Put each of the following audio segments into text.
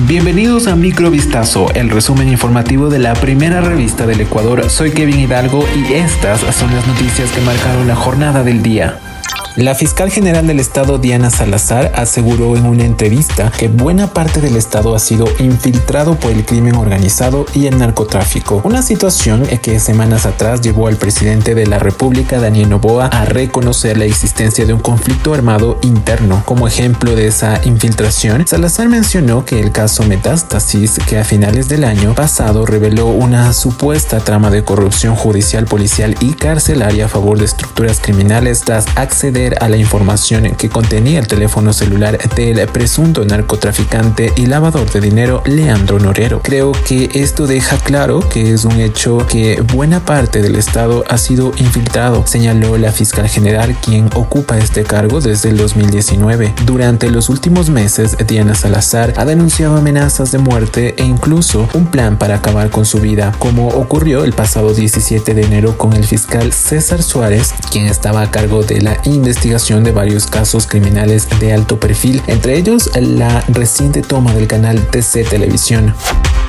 Bienvenidos a Microvistazo, el resumen informativo de la primera revista del Ecuador. Soy Kevin Hidalgo y estas son las noticias que marcaron la jornada del día. La fiscal general del estado Diana Salazar aseguró en una entrevista que buena parte del estado ha sido infiltrado por el crimen organizado y el narcotráfico, una situación que semanas atrás llevó al presidente de la República Daniel Noboa a reconocer la existencia de un conflicto armado interno. Como ejemplo de esa infiltración, Salazar mencionó que el caso Metástasis, que a finales del año pasado reveló una supuesta trama de corrupción judicial, policial y carcelaria a favor de estructuras criminales tras acceder a la información que contenía el teléfono celular del presunto narcotraficante y lavador de dinero Leandro Norero. Creo que esto deja claro que es un hecho que buena parte del Estado ha sido infiltrado, señaló la fiscal general quien ocupa este cargo desde el 2019. Durante los últimos meses, Diana Salazar ha denunciado amenazas de muerte e incluso un plan para acabar con su vida, como ocurrió el pasado 17 de enero con el fiscal César Suárez, quien estaba a cargo de la investigación investigación de varios casos criminales de alto perfil, entre ellos la reciente toma del canal TC Televisión.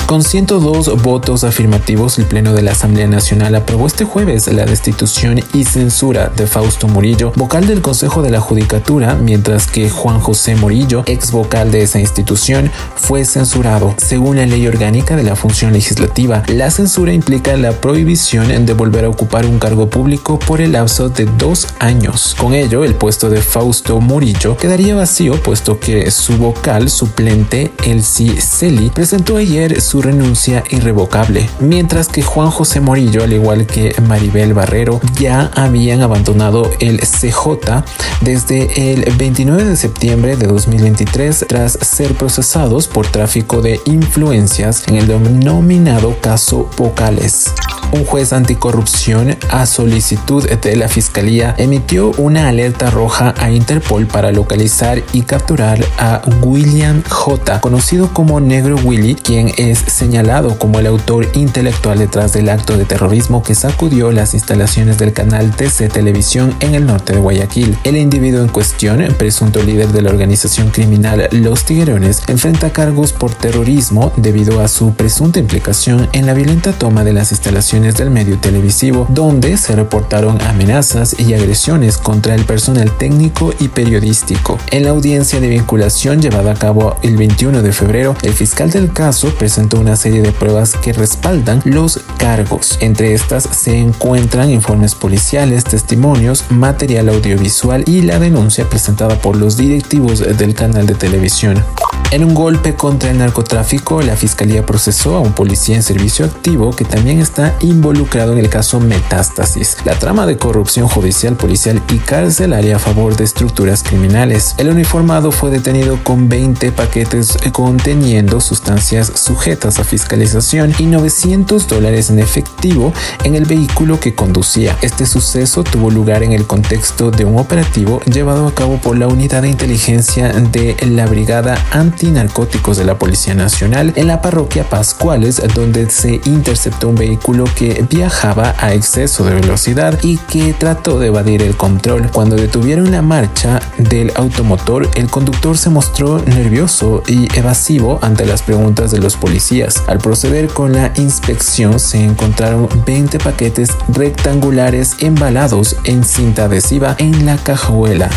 Con 102 votos afirmativos, el Pleno de la Asamblea Nacional aprobó este jueves la destitución y censura de Fausto Murillo, vocal del Consejo de la Judicatura, mientras que Juan José Murillo, ex vocal de esa institución, fue censurado. Según la ley orgánica de la función legislativa, la censura implica la prohibición de volver a ocupar un cargo público por el lapso de dos años. Con ello, el puesto de Fausto Murillo quedaría vacío, puesto que su vocal suplente, Elsie Celi, presentó ayer su su renuncia irrevocable, mientras que Juan José Morillo, al igual que Maribel Barrero, ya habían abandonado el CJ desde el 29 de septiembre de 2023 tras ser procesados por tráfico de influencias en el denominado caso Vocales un juez anticorrupción a solicitud de la Fiscalía emitió una alerta roja a Interpol para localizar y capturar a William J., conocido como Negro Willy, quien es señalado como el autor intelectual detrás del acto de terrorismo que sacudió las instalaciones del canal TC Televisión en el norte de Guayaquil. El individuo en cuestión, presunto líder de la organización criminal Los Tiguerones, enfrenta cargos por terrorismo debido a su presunta implicación en la violenta toma de las instalaciones del medio televisivo, donde se reportaron amenazas y agresiones contra el personal técnico y periodístico. En la audiencia de vinculación llevada a cabo el 21 de febrero, el fiscal del caso presentó una serie de pruebas que respaldan los cargos. Entre estas se encuentran informes policiales, testimonios, material audiovisual y la denuncia presentada por los directivos del canal de televisión. En un golpe contra el narcotráfico, la fiscalía procesó a un policía en servicio activo que también está involucrado en el caso Metástasis, la trama de corrupción judicial, policial y carcelaria a favor de estructuras criminales. El uniformado fue detenido con 20 paquetes conteniendo sustancias sujetas a fiscalización y 900 dólares en efectivo en el vehículo que conducía. Este suceso tuvo lugar en el contexto de un operativo llevado a cabo por la unidad de inteligencia de la Brigada Anti narcóticos de la Policía Nacional en la parroquia Pascuales, donde se interceptó un vehículo que viajaba a exceso de velocidad y que trató de evadir el control. Cuando detuvieron la marcha del automotor, el conductor se mostró nervioso y evasivo ante las preguntas de los policías. Al proceder con la inspección se encontraron 20 paquetes rectangulares embalados en cinta adhesiva en la cajuela.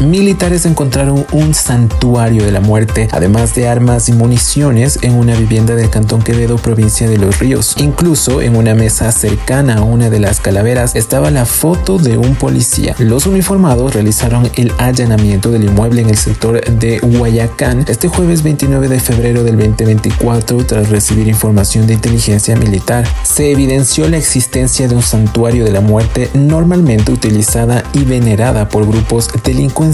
Militares encontraron un santuario de la muerte, además de armas y municiones, en una vivienda del Cantón Quevedo, provincia de Los Ríos. Incluso en una mesa cercana a una de las calaveras estaba la foto de un policía. Los uniformados realizaron el allanamiento del inmueble en el sector de Guayacán este jueves 29 de febrero del 2024 tras recibir información de inteligencia militar. Se evidenció la existencia de un santuario de la muerte normalmente utilizada y venerada por grupos delincuentes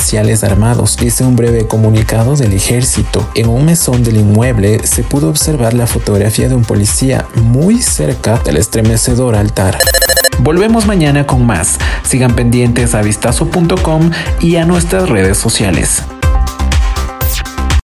armados, dice un breve comunicado del ejército. En un mesón del inmueble se pudo observar la fotografía de un policía muy cerca del estremecedor altar. Volvemos mañana con más. Sigan pendientes a vistazo.com y a nuestras redes sociales.